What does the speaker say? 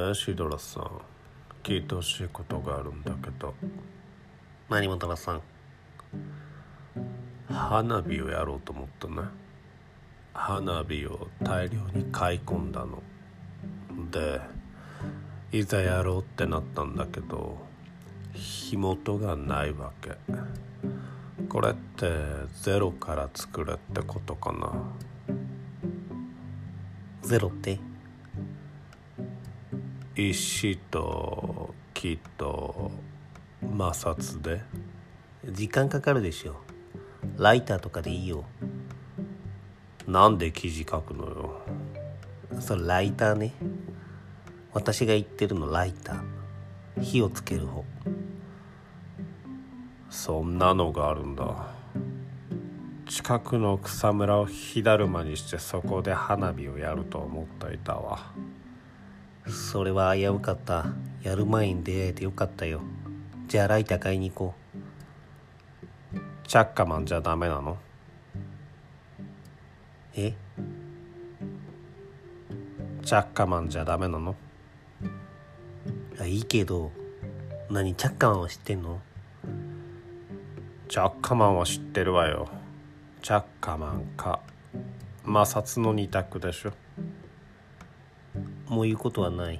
ねえシドラさん。聞いてほしいことがあるんだけど。何もたらさん。花火をやろうと思ったね。花火を大量に買い込んだの。でいざやろうってなったんだけど火元がないわけ。これってゼロから作れってことかな。ゼロって？石と木と摩擦で？時間かかるでしょ。ライターとかでいいよ。なんで記事書くのよ？それライターね。私が言ってるのライター。火をつける方。そんなのがあるんだ。近くの草むらを火だるまにしてそこで花火をやると思っていたわそれは危うかった。やる前に出会えてよかったよ。じゃあライター買いに行こう。チャッカマンじゃダメなの？え？チャッカマンじゃダメなの？あいいけど何チャッカマンは知ってんの？チャッカマンは知ってるわよ。チャッカマンか。摩擦の二択でしょ。もう言うことはない。